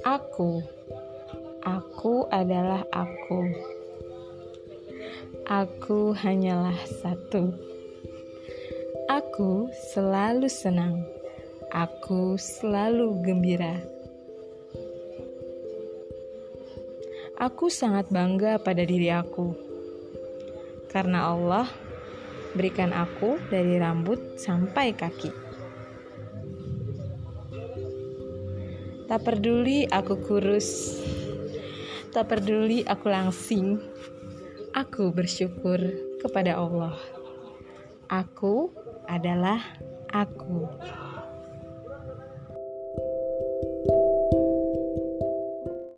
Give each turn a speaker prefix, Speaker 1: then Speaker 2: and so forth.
Speaker 1: Aku, aku adalah aku. Aku hanyalah satu. Aku selalu senang. Aku selalu gembira. Aku sangat bangga pada diri aku, karena Allah berikan aku dari rambut sampai kaki. Tak peduli aku kurus. Tak peduli aku langsing. Aku bersyukur kepada Allah. Aku adalah aku. Thank you